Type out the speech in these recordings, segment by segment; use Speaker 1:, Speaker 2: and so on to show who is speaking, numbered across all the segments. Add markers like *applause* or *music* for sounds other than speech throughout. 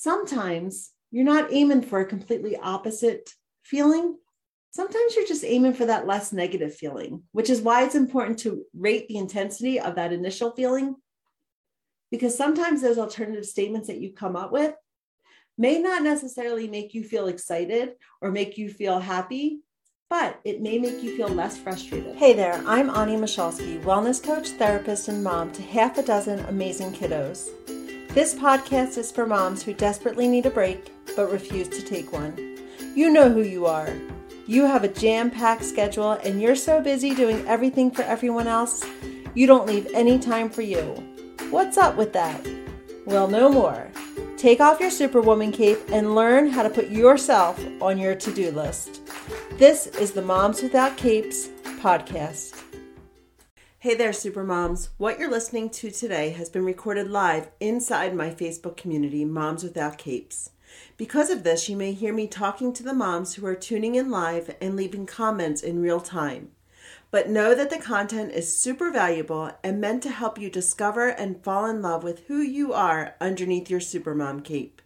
Speaker 1: sometimes you're not aiming for a completely opposite feeling. Sometimes you're just aiming for that less negative feeling, which is why it's important to rate the intensity of that initial feeling. Because sometimes those alternative statements that you come up with may not necessarily make you feel excited or make you feel happy, but it may make you feel less frustrated. Hey there, I'm Ani Michalski, wellness coach, therapist, and mom to half a dozen amazing kiddos. This podcast is for moms who desperately need a break but refuse to take one. You know who you are. You have a jam packed schedule and you're so busy doing everything for everyone else, you don't leave any time for you. What's up with that? Well, no more. Take off your Superwoman cape and learn how to put yourself on your to do list. This is the Moms Without Capes podcast. Hey there, Supermoms. What you're listening to today has been recorded live inside my Facebook community, Moms Without Capes. Because of this, you may hear me talking to the moms who are tuning in live and leaving comments in real time. But know that the content is super valuable and meant to help you discover and fall in love with who you are underneath your Supermom cape.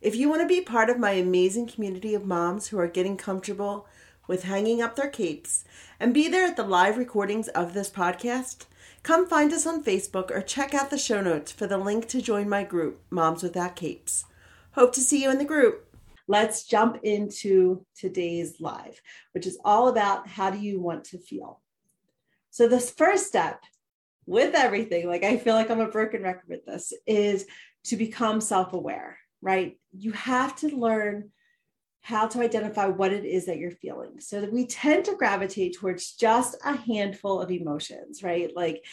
Speaker 1: If you want to be part of my amazing community of moms who are getting comfortable with hanging up their capes and be there at the live recordings of this podcast, come find us on Facebook or check out the show notes for the link to join my group, Moms Without Capes. Hope to see you in the group. Let's jump into today's live, which is all about how do you want to feel. So, this first step with everything, like I feel like I'm a broken record with this, is to become self aware, right? You have to learn how to identify what it is that you're feeling. So we tend to gravitate towards just a handful of emotions, right? Like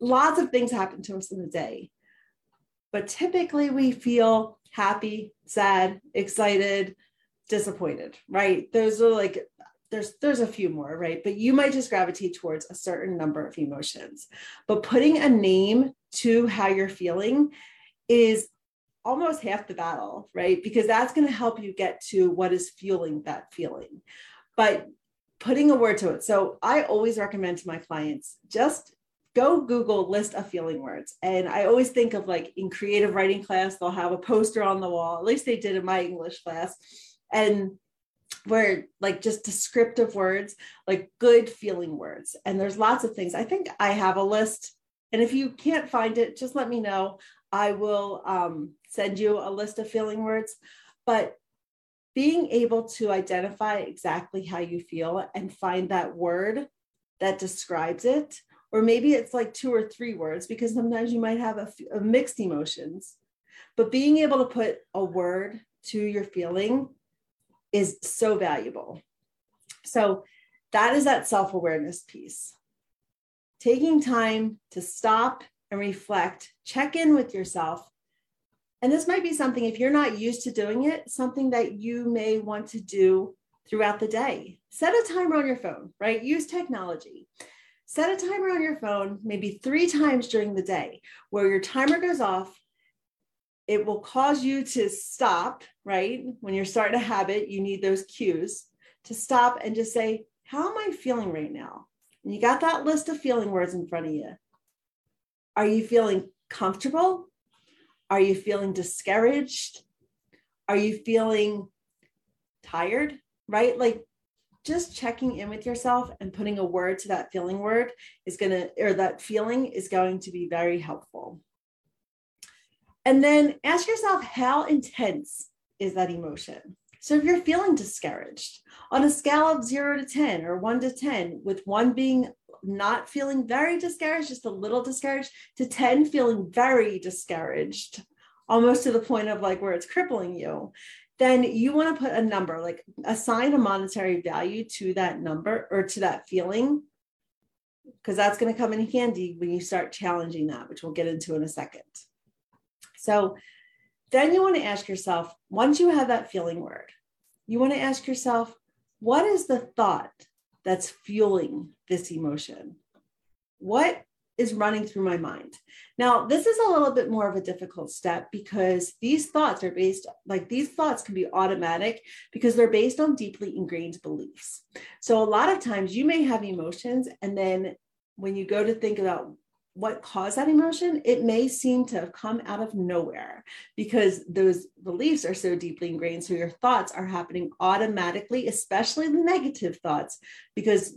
Speaker 1: lots of things happen to us in the day. But typically we feel happy, sad, excited, disappointed, right? Those are like there's there's a few more, right? But you might just gravitate towards a certain number of emotions. But putting a name to how you're feeling is almost half the battle, right? Because that's going to help you get to what is fueling that feeling. But putting a word to it. So I always recommend to my clients just go Google list of feeling words. And I always think of like in creative writing class, they'll have a poster on the wall. At least they did in my English class. And where like just descriptive words, like good feeling words. And there's lots of things. I think I have a list. And if you can't find it, just let me know. I will um, send you a list of feeling words. But being able to identify exactly how you feel and find that word that describes it or maybe it's like two or three words because sometimes you might have a, mixed emotions but being able to put a word to your feeling is so valuable so that is that self-awareness piece taking time to stop and reflect check in with yourself and this might be something if you're not used to doing it something that you may want to do throughout the day set a timer on your phone right use technology set a timer on your phone maybe three times during the day where your timer goes off. It will cause you to stop, right? When you're starting a habit, you need those cues to stop and just say, How am I feeling right now? And you got that list of feeling words in front of you. Are you feeling comfortable? Are you feeling discouraged? Are you feeling tired? Right? Like just checking in with yourself and putting a word to that feeling word is going to, or that feeling is going to be very helpful. And then ask yourself, how intense is that emotion? So if you're feeling discouraged on a scale of zero to 10 or one to 10, with one being not feeling very discouraged, just a little discouraged, to 10 feeling very discouraged, almost to the point of like where it's crippling you, then you want to put a number, like assign a monetary value to that number or to that feeling, because that's going to come in handy when you start challenging that, which we'll get into in a second. So then you want to ask yourself, once you have that feeling word, you want to ask yourself, what is the thought that's fueling this emotion? What is running through my mind. Now, this is a little bit more of a difficult step because these thoughts are based, like these thoughts can be automatic because they're based on deeply ingrained beliefs. So, a lot of times you may have emotions, and then when you go to think about what caused that emotion, it may seem to have come out of nowhere because those beliefs are so deeply ingrained. So your thoughts are happening automatically, especially the negative thoughts, because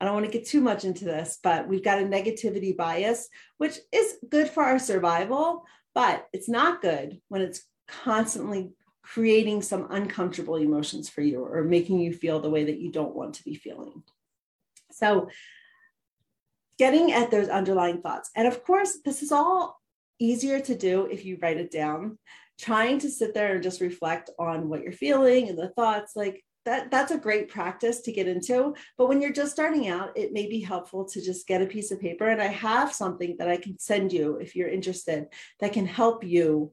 Speaker 1: I don't want to get too much into this, but we've got a negativity bias, which is good for our survival, but it's not good when it's constantly creating some uncomfortable emotions for you or making you feel the way that you don't want to be feeling. So, getting at those underlying thoughts. And of course, this is all easier to do if you write it down. Trying to sit there and just reflect on what you're feeling and the thoughts, like that, that's a great practice to get into. But when you're just starting out, it may be helpful to just get a piece of paper. And I have something that I can send you if you're interested that can help you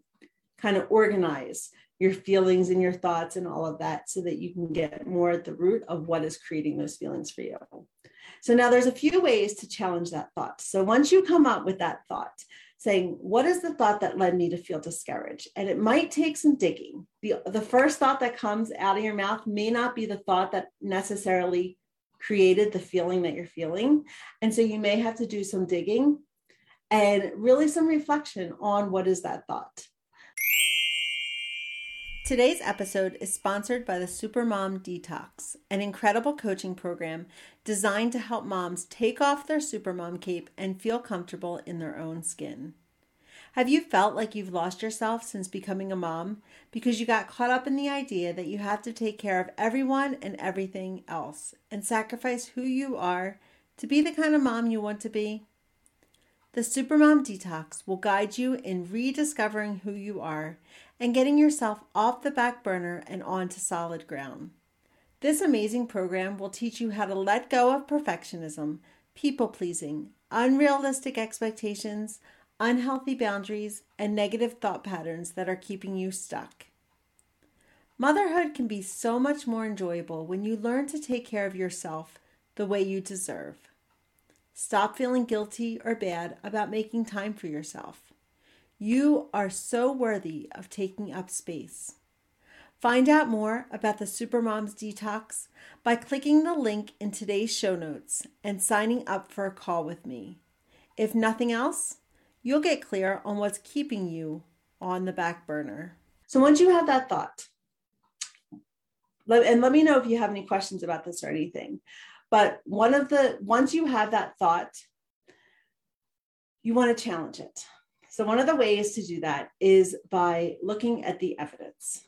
Speaker 1: kind of organize your feelings and your thoughts and all of that so that you can get more at the root of what is creating those feelings for you. So now there's a few ways to challenge that thought. So once you come up with that thought, saying, what is the thought that led me to feel discouraged? And it might take some digging. The, the first thought that comes out of your mouth may not be the thought that necessarily created the feeling that you're feeling. And so you may have to do some digging and really some reflection on what is that thought. Today's episode is sponsored by the Supermom Detox, an incredible coaching program designed to help moms take off their supermom cape and feel comfortable in their own skin. Have you felt like you've lost yourself since becoming a mom because you got caught up in the idea that you have to take care of everyone and everything else and sacrifice who you are to be the kind of mom you want to be? The Supermom Detox will guide you in rediscovering who you are and getting yourself off the back burner and onto solid ground. This amazing program will teach you how to let go of perfectionism, people pleasing, unrealistic expectations, unhealthy boundaries, and negative thought patterns that are keeping you stuck. Motherhood can be so much more enjoyable when you learn to take care of yourself the way you deserve. Stop feeling guilty or bad about making time for yourself. You are so worthy of taking up space. Find out more about the Supermoms Detox by clicking the link in today's show notes and signing up for a call with me. If nothing else, you'll get clear on what's keeping you on the back burner. So once you have that thought, and let me know if you have any questions about this or anything. But one of the, once you have that thought, you want to challenge it. So, one of the ways to do that is by looking at the evidence.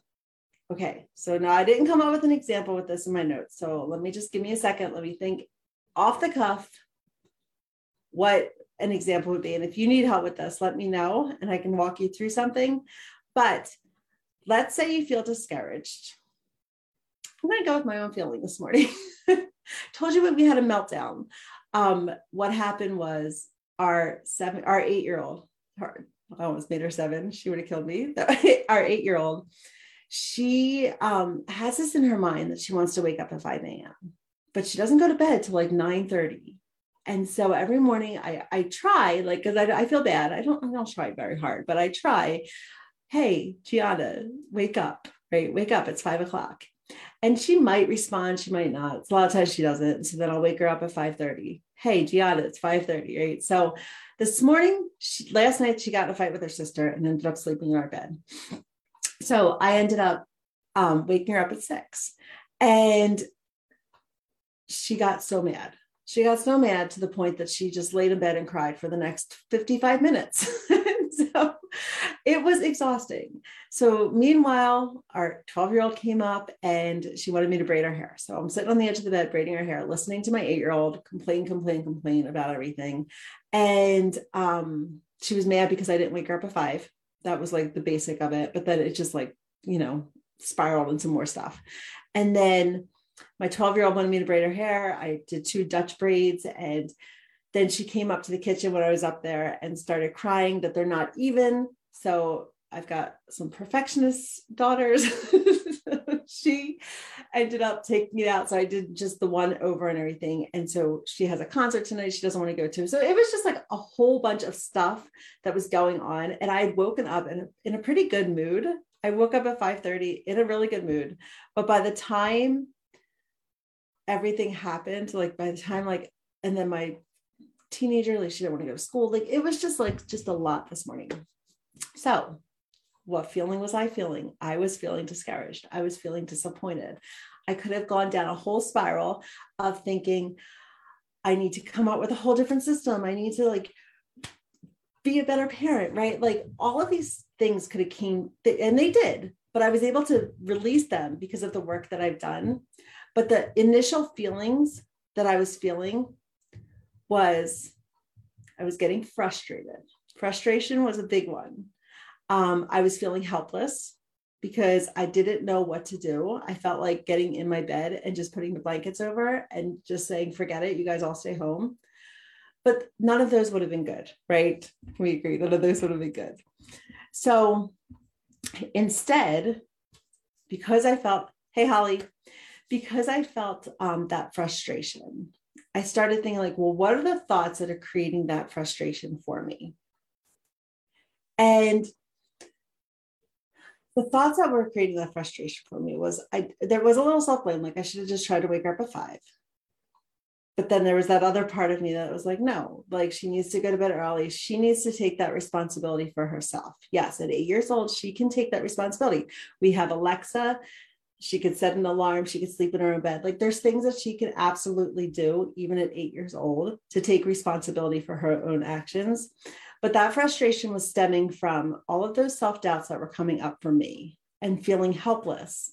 Speaker 1: Okay, so now I didn't come up with an example with this in my notes. So, let me just give me a second. Let me think off the cuff what an example would be. And if you need help with this, let me know and I can walk you through something. But let's say you feel discouraged. I'm going to go with my own feeling this morning. *laughs* Told you when we had a meltdown. Um, what happened was our seven, our eight year old, I almost made her seven. She would have killed me. *laughs* our eight year old, she um, has this in her mind that she wants to wake up at 5 a.m., but she doesn't go to bed till like 9 30. And so every morning I, I try, like, cause I, I feel bad. I don't, I don't try very hard, but I try. Hey, Gianna, wake up, right? Wake up. It's five o'clock and she might respond she might not a lot of times she doesn't so then i'll wake her up at 5.30 hey gianna it's 5.30 right so this morning she, last night she got in a fight with her sister and ended up sleeping in our bed. So i ended up um, waking her up at six. And she got so mad. She got so mad to the point that she just laid in bed and cried for the next 55 minutes. *laughs* So *laughs* it was exhausting. So meanwhile, our 12 year old came up and she wanted me to braid her hair. So I'm sitting on the edge of the bed braiding her hair, listening to my eight year old complain, complain, complain about everything. And um, she was mad because I didn't wake her up at five. That was like the basic of it. But then it just like, you know, spiraled into more stuff. And then my 12 year old wanted me to braid her hair. I did two Dutch braids and then she came up to the kitchen when I was up there and started crying that they're not even. So I've got some perfectionist daughters. *laughs* she ended up taking it out. So I did just the one over and everything. And so she has a concert tonight she doesn't want to go to. So it was just like a whole bunch of stuff that was going on. And I had woken up in in a pretty good mood. I woke up at 5:30 in a really good mood. But by the time everything happened, like by the time like, and then my teenager. Like she didn't want to go to school. Like it was just like just a lot this morning. So, what feeling was I feeling? I was feeling discouraged. I was feeling disappointed. I could have gone down a whole spiral of thinking, I need to come up with a whole different system. I need to like be a better parent, right? Like all of these things could have came and they did, but I was able to release them because of the work that I've done. But the initial feelings that I was feeling was I was getting frustrated. Frustration was a big one. Um, I was feeling helpless because I didn't know what to do. I felt like getting in my bed and just putting the blankets over and just saying, forget it, you guys all stay home. But none of those would have been good, right? We agree, none of those would have been good. So instead, because I felt, hey, Holly, because I felt um, that frustration, I started thinking, like, well, what are the thoughts that are creating that frustration for me? And the thoughts that were creating that frustration for me was I there was a little self-blame, like I should have just tried to wake her up at five. But then there was that other part of me that was like, no, like she needs to go to bed early. She needs to take that responsibility for herself. Yes, at eight years old, she can take that responsibility. We have Alexa. She could set an alarm. She could sleep in her own bed. Like there's things that she can absolutely do, even at eight years old, to take responsibility for her own actions. But that frustration was stemming from all of those self doubts that were coming up for me and feeling helpless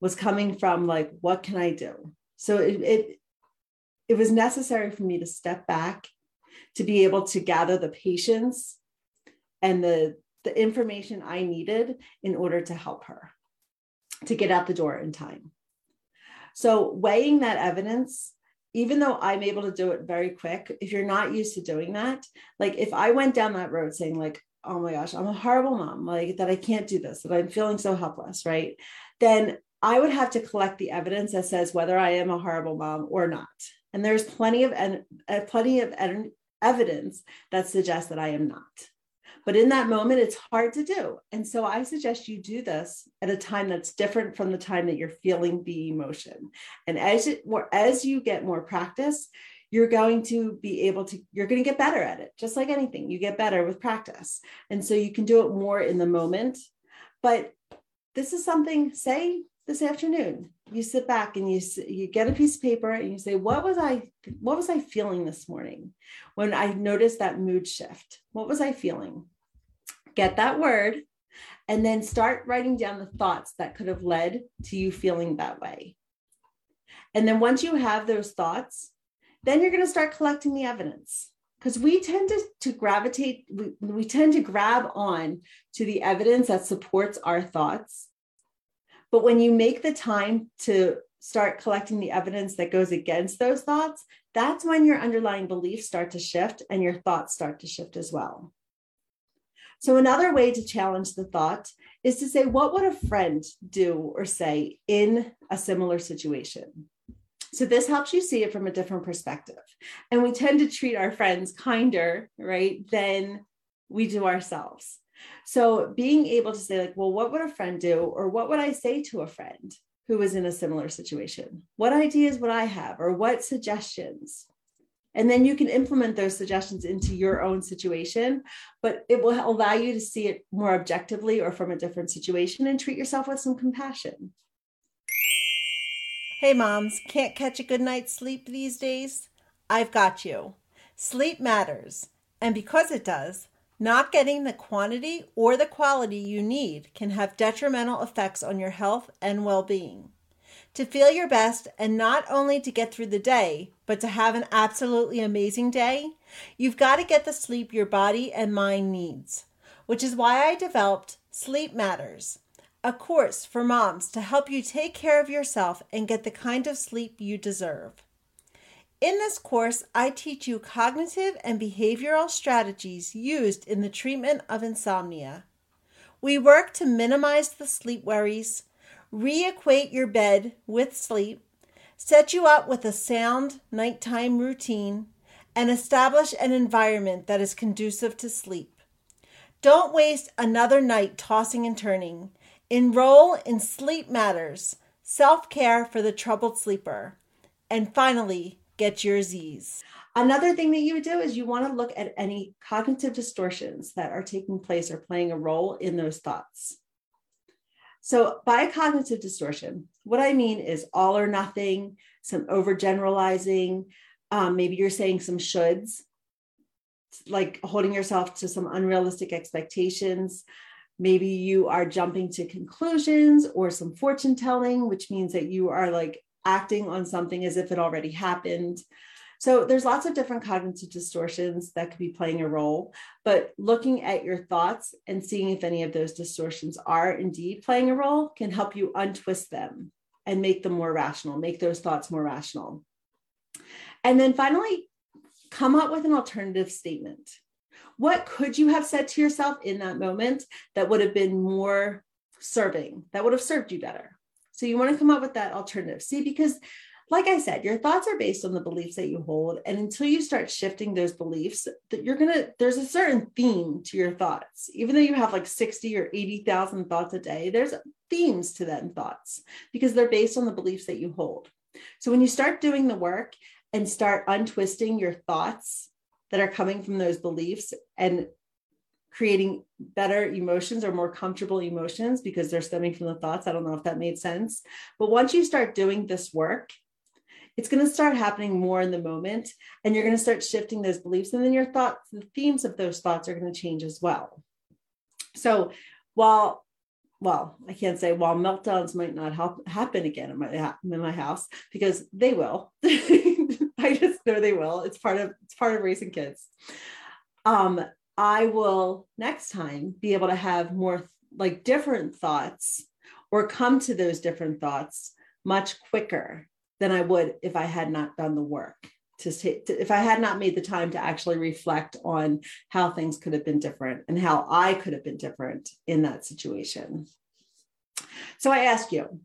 Speaker 1: was coming from like, what can I do? So it, it, it was necessary for me to step back to be able to gather the patience and the, the information I needed in order to help her to get out the door in time. So weighing that evidence even though I'm able to do it very quick, if you're not used to doing that, like if I went down that road saying, like, oh my gosh, I'm a horrible mom, like that I can't do this, that I'm feeling so helpless, right? Then I would have to collect the evidence that says whether I am a horrible mom or not. And there's plenty of uh, plenty of evidence that suggests that I am not. But in that moment, it's hard to do. And so I suggest you do this at a time that's different from the time that you're feeling the emotion. And as it more as you get more practice, you're going to be able to you're going to get better at it just like anything. You get better with practice. And so you can do it more in the moment. But this is something say this afternoon you sit back and you you get a piece of paper and you say what was i what was i feeling this morning? When i noticed that mood shift what was i feeling get that word and then start writing down the thoughts that could have led to you feeling that way and then once you have those thoughts then you're going to start collecting the evidence because we tend to, to gravitate we, we tend to grab on to the evidence that supports our thoughts but when you make the time to start collecting the evidence that goes against those thoughts, that's when your underlying beliefs start to shift and your thoughts start to shift as well. So, another way to challenge the thought is to say, What would a friend do or say in a similar situation? So, this helps you see it from a different perspective. And we tend to treat our friends kinder, right, than we do ourselves. So being able to say, like, well, what would a friend do? Or what would I say to a friend who was in a similar situation? What ideas would I have? Or what suggestions? And then you can implement those suggestions into your own situation, but it will allow you to see it more objectively or from a different situation and treat yourself with some compassion.
Speaker 2: Hey, moms, can't catch a good night's sleep these days? I've got you. Sleep matters. And because it does, not getting the quantity or the quality you need can have detrimental effects on your health and well being. To feel your best and not only to get through the day, but to have an absolutely amazing day, you've got to get the sleep your body and mind needs, which is why I developed Sleep Matters, a course for moms to help you take care of yourself and get the kind of sleep you deserve. In this course, I teach you cognitive and behavioral strategies used in the treatment of insomnia. We work to minimize the sleep worries, reequate your bed with sleep, set you up with a sound nighttime routine, and establish an environment that is conducive to sleep. Don't waste another night tossing and turning. Enroll in Sleep Matters, self care for the troubled sleeper. And finally, get your Z's.
Speaker 1: Another thing that you would do is you want to look at any cognitive distortions that are taking place or playing a role in those thoughts. So, by cognitive distortion, what I mean is all or nothing, some overgeneralizing. Um, maybe you're saying some shoulds, like holding yourself to some unrealistic expectations. Maybe you are jumping to conclusions or some fortune telling, which means that you are like acting on something as if it already happened. So there's lots of different cognitive distortions that could be playing a role, but looking at your thoughts and seeing if any of those distortions are indeed playing a role can help you untwist them and make them more rational, make those thoughts more rational. And then finally, come up with an alternative statement. What could you have said to yourself in that moment that would have been more serving, that would have served you better? So you want to come up with that alternative. See, because like I said, your thoughts are based on the beliefs that you hold. And until you start shifting those beliefs, that you're to, there's a certain theme to your thoughts. Even though you have like 60 or 80,000 thoughts a day, there's themes to them thoughts because they're based on the beliefs that you hold. So when you start doing the work and start untwisting your thoughts that are coming from those beliefs and creating better emotions or more comfortable emotions because they're stemming from the thoughts. I don't know if that made sense. But once you start doing this work, it's going to start happening more in the moment and you're going to start shifting those beliefs and then your thoughts the themes of those thoughts are going to change as well. So while well i can't say while meltdowns might not help happen again in my in my house because they will. *laughs* I just know they will. It's part of it's part of raising kids. Um i will next time be able to have more like different thoughts or come to those different thoughts much quicker than I would if I had not done the work. To, to, if I had not made the time to actually reflect on how things could have been different and how I could have been different in that situation. So I ask you,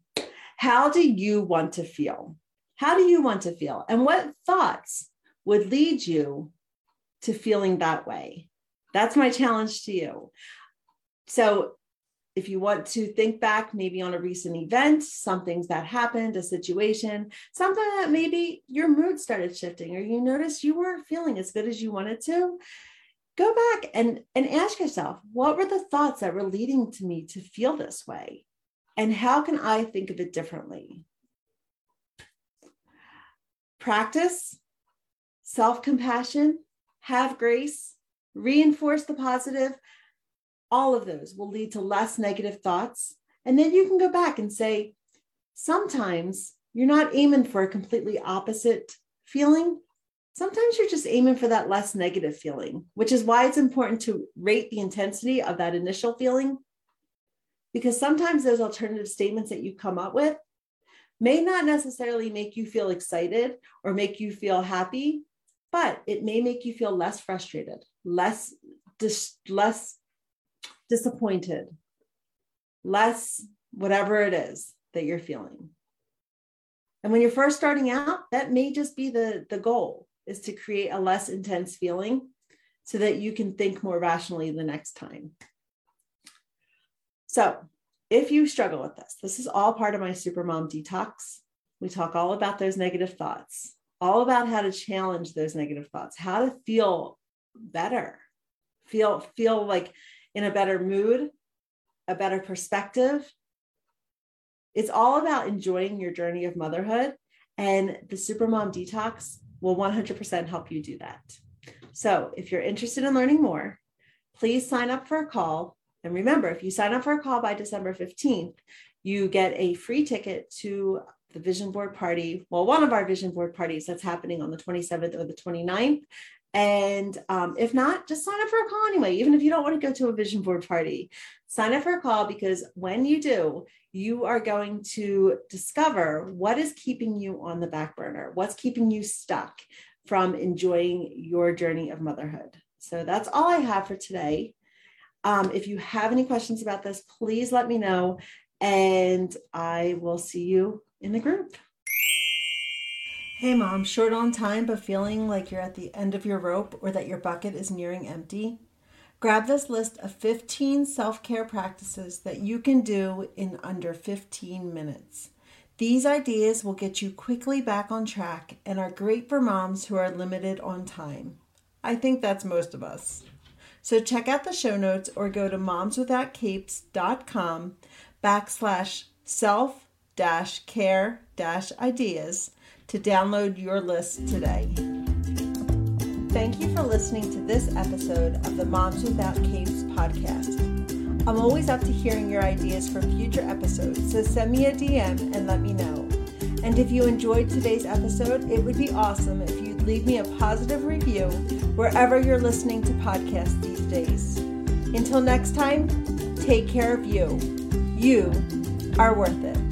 Speaker 1: how do you want to feel? How do you want to feel? And what thoughts would lead you to feeling that way? That's my challenge to you. So if you want to think back maybe on a recent event, something that happened, a situation, something that maybe your mood started shifting or you noticed you weren't feeling as good as you wanted to, go back and, and ask yourself, what were the thoughts that were leading to me to feel this way? And how can I think of it differently? Practice self compassion, have grace, reinforce the positive, all of those will lead to less negative thoughts. And then you can go back and say, sometimes you're not aiming for a completely opposite feeling. Sometimes you're just aiming for that less negative feeling, which is why it's important to rate the intensity of that initial feeling. Because sometimes those alternative statements that you come up with may not necessarily make you feel excited or make you feel happy, but it may make you feel less frustrated, less, dis- less disappointed, less whatever it is that you're feeling. And when you're first starting out, that may just be the, the goal is to create a less intense feeling so that you can think more rationally the next time. So, if you struggle with this, this is all part of my Supermom detox. We talk all about those negative thoughts, all about how to challenge those negative thoughts, how to feel better, feel feel like in a better mood, a better perspective. It's all about enjoying your journey of motherhood. And the Supermom Detox will 100% help you do that. So if you're interested in learning more, please sign up for a call. And remember, if you sign up for a call by December 15th, you get a free ticket to the vision board party. Well, one of our vision board parties that's happening on the 27th or the 29th. And um, if not, just sign up for a call anyway, even if you don't want to go to a vision board party. Sign up for a call because when you do, you are going to discover what is keeping you on the back burner, what's keeping you stuck from enjoying your journey of motherhood. So that's all I have for today. Um, if you have any questions about this, please let me know, and I will see you in the group. Hey mom, short on time but feeling like you're at the end of your rope or that your bucket is nearing empty? Grab this list of 15 self care practices that you can do in under 15 minutes. These ideas will get you quickly back on track and are great for moms who are limited on time. I think that's most of us. So check out the show notes or go to momswithoutcapes.com backslash self dash care dash ideas to download your list today. Thank you for listening to this episode of the Moms Without Capes podcast. I'm always up to hearing your ideas for future episodes, so send me a DM and let me know. And if you enjoyed today's episode, it would be awesome if you'd leave me a positive review wherever you're listening to podcasts these days. Until next time, take care of you. You are worth it.